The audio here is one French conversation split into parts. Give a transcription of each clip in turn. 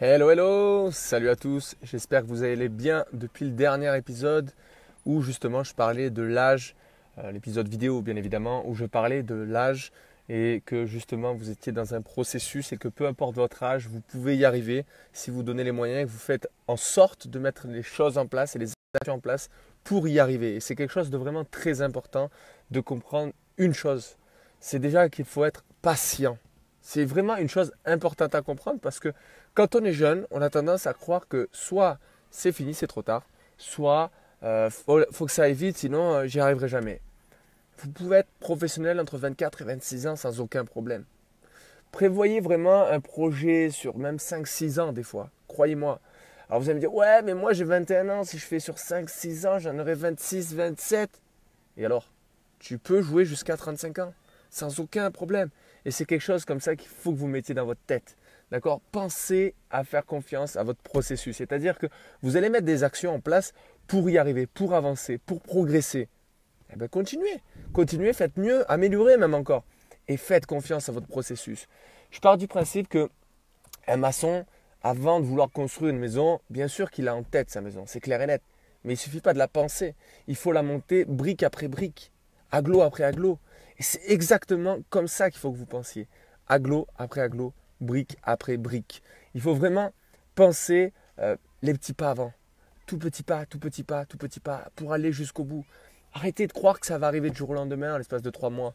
Hello, hello, salut à tous. J'espère que vous allez bien depuis le dernier épisode où justement je parlais de l'âge, euh, l'épisode vidéo bien évidemment, où je parlais de l'âge et que justement vous étiez dans un processus et que peu importe votre âge, vous pouvez y arriver si vous donnez les moyens et que vous faites en sorte de mettre les choses en place et les actions en place pour y arriver. Et c'est quelque chose de vraiment très important de comprendre une chose. C'est déjà qu'il faut être patient. C'est vraiment une chose importante à comprendre parce que quand on est jeune, on a tendance à croire que soit c'est fini, c'est trop tard, soit euh, faut, que ça aille vite, sinon euh, j'y arriverai jamais. Vous pouvez être professionnel entre 24 et 26 ans sans aucun problème. Prévoyez vraiment un projet sur même 5-6 ans des fois, croyez-moi. Alors vous allez me dire, ouais, mais moi j'ai 21 ans, si je fais sur 5-6 ans, j'en aurai 26, 27. Et alors, tu peux jouer jusqu'à 35 ans, sans aucun problème. Et c'est quelque chose comme ça qu'il faut que vous mettiez dans votre tête. D'accord Pensez à faire confiance à votre processus. C'est-à-dire que vous allez mettre des actions en place pour y arriver, pour avancer, pour progresser. Eh bien, continuez. Continuez, faites mieux, améliorez même encore. Et faites confiance à votre processus. Je pars du principe que un maçon, avant de vouloir construire une maison, bien sûr qu'il a en tête sa maison, c'est clair et net. Mais il ne suffit pas de la penser. Il faut la monter brique après brique, aglo après aglo. Et c'est exactement comme ça qu'il faut que vous pensiez. Aglo après aglo, brique après brique. Il faut vraiment penser euh, les petits pas avant. Tout petit pas, tout petit pas, tout petit pas, pour aller jusqu'au bout. Arrêtez de croire que ça va arriver du jour au lendemain, en l'espace de trois mois.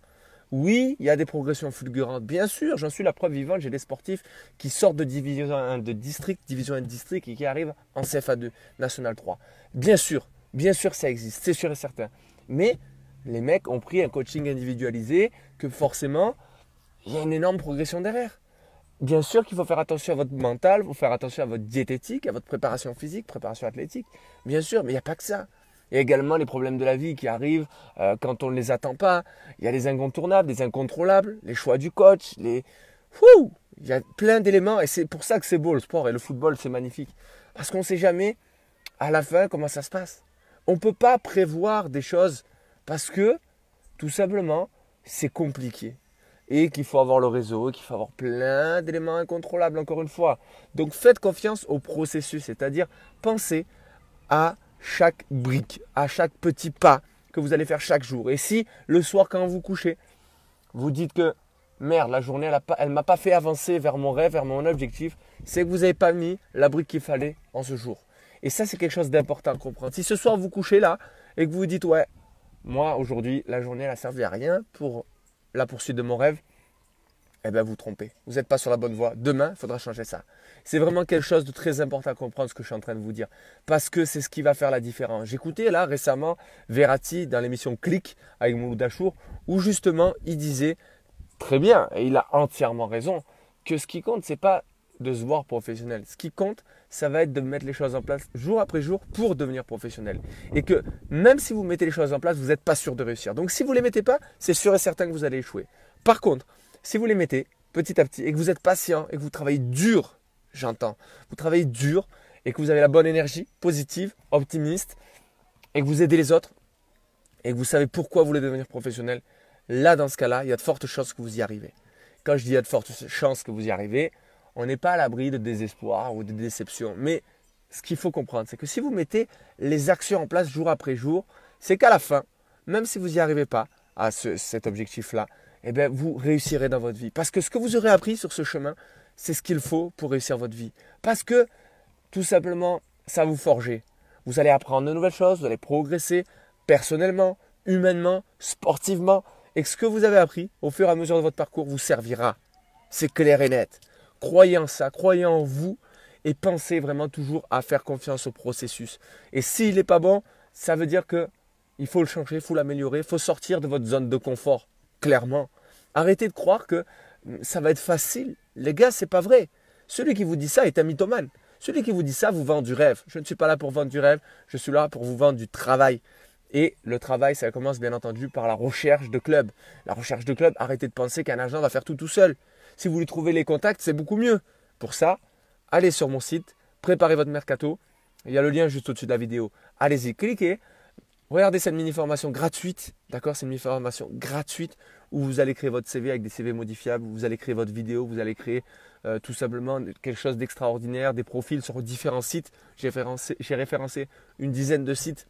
Oui, il y a des progressions fulgurantes. Bien sûr, j'en suis la preuve vivante. J'ai des sportifs qui sortent de division 1 de district, division 1 de district et qui arrivent en CFA2, National 3. Bien sûr, bien sûr, ça existe, c'est sûr et certain. Mais les mecs ont pris un coaching individualisé que forcément, il y a une énorme progression derrière. Bien sûr qu'il faut faire attention à votre mental, il faut faire attention à votre diététique, à votre préparation physique, préparation athlétique. Bien sûr, mais il n'y a pas que ça. Il y a également les problèmes de la vie qui arrivent euh, quand on ne les attend pas. Il y a les incontournables, les incontrôlables, les choix du coach, les... Il y a plein d'éléments et c'est pour ça que c'est beau le sport et le football, c'est magnifique. Parce qu'on ne sait jamais à la fin comment ça se passe. On ne peut pas prévoir des choses parce que, tout simplement, c'est compliqué. Et qu'il faut avoir le réseau, qu'il faut avoir plein d'éléments incontrôlables, encore une fois. Donc faites confiance au processus, c'est-à-dire pensez à chaque brique, à chaque petit pas que vous allez faire chaque jour. Et si le soir, quand vous couchez, vous dites que merde, la journée, elle ne m'a pas fait avancer vers mon rêve, vers mon objectif, c'est que vous n'avez pas mis la brique qu'il fallait en ce jour. Et ça, c'est quelque chose d'important à comprendre. Si ce soir, vous couchez là et que vous vous dites, ouais, moi, aujourd'hui, la journée, elle n'a servi à rien pour la poursuite de mon rêve. Eh bien, vous trompez. Vous n'êtes pas sur la bonne voie. Demain, il faudra changer ça. C'est vraiment quelque chose de très important à comprendre ce que je suis en train de vous dire. Parce que c'est ce qui va faire la différence. J'écoutais là récemment Verratti dans l'émission Click avec Mouloud Achour, où justement il disait très bien, et il a entièrement raison, que ce qui compte, c'est pas de se voir professionnel. Ce qui compte, ça va être de mettre les choses en place jour après jour pour devenir professionnel. Et que même si vous mettez les choses en place, vous n'êtes pas sûr de réussir. Donc si vous ne les mettez pas, c'est sûr et certain que vous allez échouer. Par contre, si vous les mettez petit à petit et que vous êtes patient et que vous travaillez dur, j'entends, vous travaillez dur et que vous avez la bonne énergie, positive, optimiste, et que vous aidez les autres, et que vous savez pourquoi vous voulez devenir professionnel, là, dans ce cas-là, il y a de fortes chances que vous y arrivez. Quand je dis il y a de fortes chances que vous y arrivez, on n'est pas à l'abri de désespoir ou de déception. Mais ce qu'il faut comprendre, c'est que si vous mettez les actions en place jour après jour, c'est qu'à la fin, même si vous n'y arrivez pas à cet objectif-là, eh bien, vous réussirez dans votre vie. Parce que ce que vous aurez appris sur ce chemin, c'est ce qu'il faut pour réussir votre vie. Parce que, tout simplement, ça vous forger. Vous allez apprendre de nouvelles choses, vous allez progresser personnellement, humainement, sportivement. Et ce que vous avez appris au fur et à mesure de votre parcours vous servira. C'est clair et net. Croyez en ça, croyez en vous et pensez vraiment toujours à faire confiance au processus. Et s'il n'est pas bon, ça veut dire que il faut le changer, il faut l'améliorer, il faut sortir de votre zone de confort, clairement. Arrêtez de croire que ça va être facile. Les gars, c'est pas vrai. Celui qui vous dit ça est un mythomane. Celui qui vous dit ça vous vend du rêve. Je ne suis pas là pour vendre du rêve, je suis là pour vous vendre du travail. Et le travail, ça commence bien entendu par la recherche de club. La recherche de club, arrêtez de penser qu'un agent va faire tout tout seul. Si vous voulez trouver les contacts, c'est beaucoup mieux. Pour ça, allez sur mon site, préparez votre mercato. Il y a le lien juste au-dessus de la vidéo. Allez-y, cliquez. Regardez cette mini-formation gratuite. D'accord C'est une mini-formation gratuite où vous allez créer votre CV avec des CV modifiables, vous allez créer votre vidéo, vous allez créer euh, tout simplement quelque chose d'extraordinaire, des profils sur différents sites. J'ai référencé, une dizaine de sites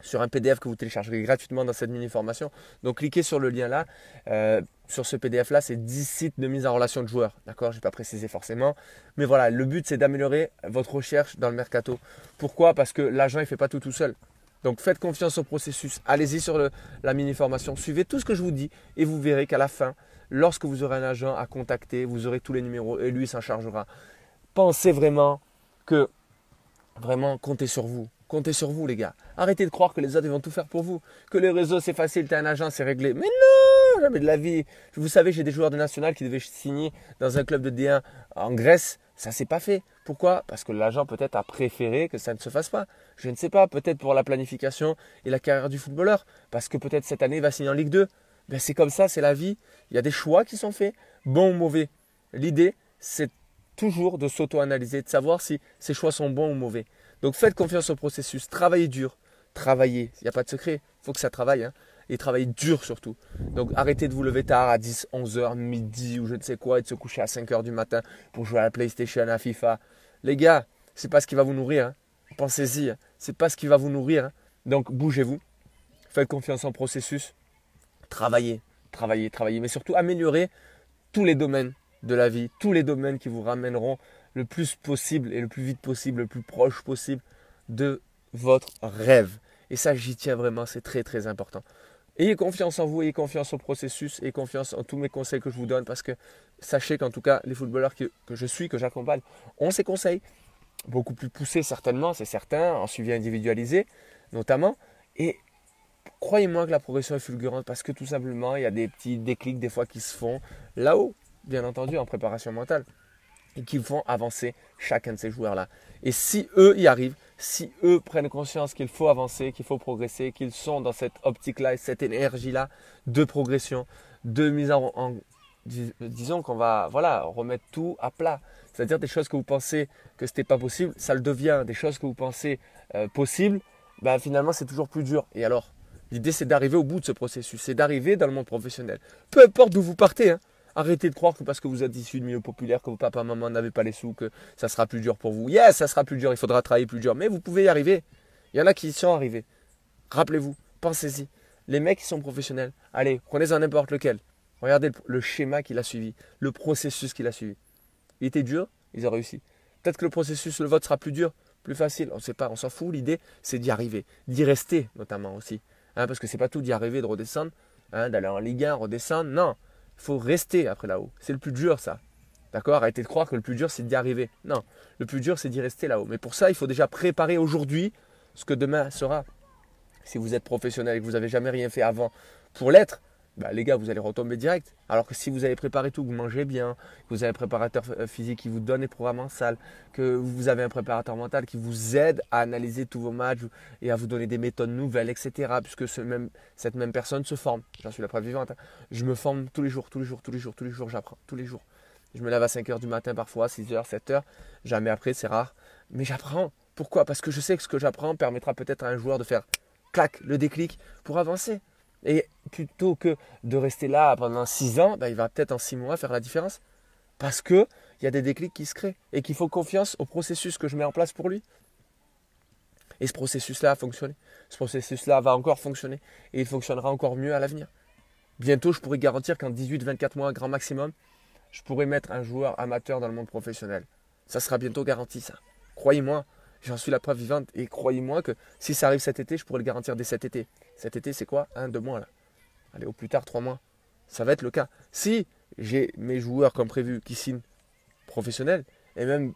sur un PDF que vous téléchargerez gratuitement dans cette mini-formation. Donc cliquez sur le lien là. Euh, sur ce PDF là, c'est 10 sites de mise en relation de joueurs. D'accord Je n'ai pas précisé forcément. Mais voilà, le but c'est d'améliorer votre recherche dans le mercato. Pourquoi? Parce que l'agent il ne fait pas tout tout seul. Donc faites confiance au processus. Allez-y sur la mini-formation. Suivez tout ce que je vous dis et vous verrez qu'à la fin, lorsque vous aurez un agent à contacter, vous aurez tous les numéros et lui s'en chargera. Pensez vraiment que vraiment comptez sur vous. Comptez sur vous les gars. Arrêtez de croire que les autres vont tout faire pour vous. Que les réseaux c'est facile, tu as un agent, c'est réglé. Mais jamais de la vie. Vous savez, j'ai des joueurs de national qui devaient signer dans un club de D1 en Grèce. Ça s'est pas fait. Pourquoi? Parce que l'agent peut-être a préféré que ça ne se fasse pas. Je ne sais pas, peut-être pour la planification et la carrière du footballeur. Parce que peut-être cette année il va signer en Ligue 2. Ben c'est comme ça, c'est la vie. Il y a des choix qui sont faits, bons ou mauvais. L'idée, c'est toujours de s'auto-analyser, de savoir si ces choix sont bons ou mauvais. Donc faites confiance au processus, travaillez dur, travaillez. Il n'y a pas de secret, il faut que ça travaille. Hein. Et travaillez dur surtout. Donc arrêtez de vous lever tard à 10, 11 h midi ou je ne sais quoi et de se coucher à 5 h du matin pour jouer à la PlayStation, à FIFA. Les gars, c'est pas ce qui va vous nourrir. Hein. Pensez-y, hein. c'est pas ce qui va vous nourrir. Donc bougez-vous, faites confiance en processus, travaillez, travaillez, travaillez, mais surtout améliorez tous les domaines de la vie, tous les domaines qui vous ramèneront le plus possible et le plus vite possible, le plus proche possible de votre rêve. Et ça, j'y tiens vraiment, c'est très très important. Ayez confiance en vous, ayez confiance au processus, ayez confiance en tous mes conseils que je vous donne parce que sachez qu'en tout cas, les footballeurs que, je suis, que j'accompagne, ont ces conseils, beaucoup plus poussés certainement, c'est certain, en suivi individualisé notamment. Et croyez-moi que la progression est fulgurante parce que tout simplement, il y a des petits déclics des fois qui se font là-haut, bien entendu, en préparation mentale, et qui font avancer chacun de ces joueurs-là. Et si eux y arrivent, si eux prennent conscience qu'il faut avancer, qu'il faut progresser, qu'ils sont dans cette optique-là et cette énergie-là de progression, de mise en, disons qu'on va voilà remettre tout à plat. C'est-à-dire des choses que vous pensez que ce n'était pas possible, ça le devient. Des choses que vous pensez euh, possibles, ben, finalement c'est toujours plus dur. Et alors L'idée, c'est d'arriver au bout de ce processus, c'est d'arriver dans le monde professionnel. Peu importe d'où vous partez, hein. Arrêtez de croire que parce que vous êtes issu de milieu populaire, que vos papa, maman n'avaient pas les sous, que ça sera plus dur pour vous. Yes, ça sera plus dur, il faudra travailler plus dur, mais vous pouvez y arriver. Il y en a qui y sont arrivés. Rappelez-vous, pensez-y. Les mecs qui sont professionnels, allez, prenez-en n'importe lequel. Regardez le, schéma qu'il a suivi, le processus qu'il a suivi. Il était dur, ils ont réussi. Peut-être que le processus, le vote sera plus dur, plus facile, on ne sait pas, on s'en fout. L'idée, c'est d'y arriver, d'y rester notamment aussi. Hein, parce que c'est pas tout d'y arriver, de redescendre, hein, d'aller en Ligue 1, redescendre. Non, il faut rester après là-haut. C'est le plus dur, ça. D'accord? Arrêtez de croire que le plus dur, c'est d'y arriver. Non, le plus dur, c'est d'y rester là-haut. Mais pour ça, il faut déjà préparer aujourd'hui ce que demain sera. Si vous êtes professionnel et que vous n'avez jamais rien fait avant pour l'être, bah, les gars, vous allez retomber direct. Alors que si vous avez préparé tout, que vous mangez bien, que vous avez un préparateur euh, physique qui vous donne les programmes en salle, que vous avez un préparateur mental qui vous aide à analyser tous vos matchs et à vous donner des méthodes nouvelles, etc. Puisque cette même personne se forme. J'en suis la preuve vivante. Hein. Je me forme tous les jours, tous les jours, tous les jours, tous les jours, j'apprends, tous les jours. Je me lève à 5 h du matin parfois, 6 h, 7 h. Jamais après, c'est rare. Mais j'apprends. Pourquoi? Parce que je sais que ce que j'apprends permettra peut-être à un joueur de faire clac, le déclic pour avancer. Et plutôt que de rester là pendant 6 ans, ben, il va peut-être en 6 mois faire la différence. Parce qu'il y a des déclics qui se créent et qu'il faut confiance au processus que je mets en place pour lui. Et ce processus-là a fonctionné. Ce processus-là va encore fonctionner et il fonctionnera encore mieux à l'avenir. Bientôt, je pourrais garantir qu'en 18-24 mois, grand maximum, je pourrais mettre un joueur amateur dans le monde professionnel. Ça sera bientôt garanti, ça. Croyez-moi, J'en suis la preuve vivante et croyez-moi que si ça arrive cet été, je pourrais le garantir dès cet été. Cet été, c'est quoi? Un, deux mois là. Allez, au plus tard, trois mois. Ça va être le cas. Si j'ai mes joueurs comme prévu qui signent professionnels, et même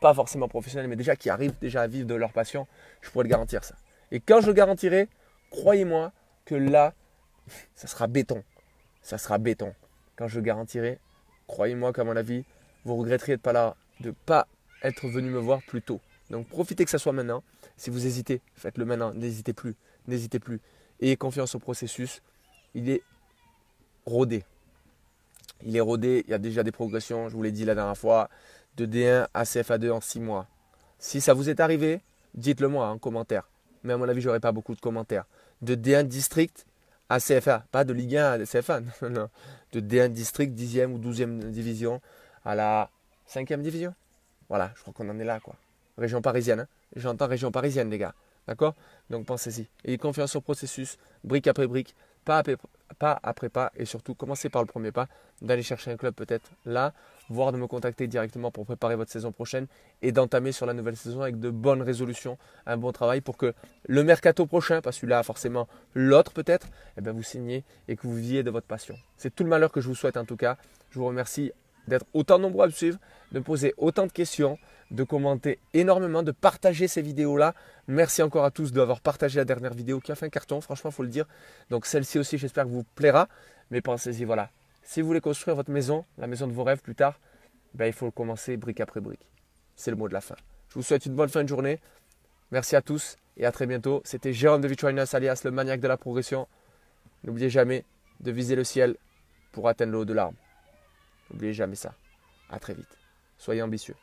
pas forcément professionnels, mais déjà qui arrivent déjà à vivre de leur passion, je pourrais le garantir ça. Et quand je le garantirai, croyez-moi que là, ça sera béton. Ça sera béton. Quand je le garantirai, croyez-moi qu'à mon avis, vous regretteriez de pas, là, de pas être venu me voir plus tôt. Donc profitez que ça soit maintenant. Si vous hésitez, faites-le maintenant. N'hésitez plus. N'hésitez plus. Ayez confiance au processus. Il est rodé. Il est rodé. Il y a déjà des progressions. Je vous l'ai dit la dernière fois. De D1 à CFA2 en 6 mois. Si ça vous est arrivé, dites-le moi en commentaire. Mais à mon avis, je n'aurai pas beaucoup de commentaires. De D1 district à CFA, pas de Ligue 1 à CFA, de D1 district, 10e ou 12e division à la 5e division. Voilà, je crois qu'on en est là, quoi. Région parisienne, hein. j'entends région parisienne, les gars. D'accord? Donc pensez-y. Ayez confiance au processus, brique après brique, pas après, pas après pas, et surtout commencez par le premier pas, d'aller chercher un club peut-être là, voire de me contacter directement pour préparer votre saison prochaine et d'entamer sur la nouvelle saison avec de bonnes résolutions, un bon travail pour que le mercato prochain, pas celui-là forcément, l'autre peut-être, eh bien vous signez et que vous viviez de votre passion. C'est tout le malheur que je vous souhaite en tout cas. Je vous remercie d'être autant nombreux à me suivre, de poser autant de questions, de commenter énormément, de partager ces vidéos-là. Merci encore à tous d'avoir partagé la dernière vidéo qui a fait un carton, franchement, il faut le dire. Donc celle-ci aussi, j'espère que vous plaira. Mais pensez-y, voilà. Si vous voulez construire votre maison, la maison de vos rêves plus tard, ben, il faut commencer brique après brique. C'est le mot de la fin. Je vous souhaite une bonne fin de journée. Merci à tous et à très bientôt. C'était Jérôme de Vitroinas alias le maniaque de la progression. N'oubliez jamais de viser le ciel pour atteindre le haut de l'arbre. N'oubliez jamais ça. À très vite. Soyez ambitieux.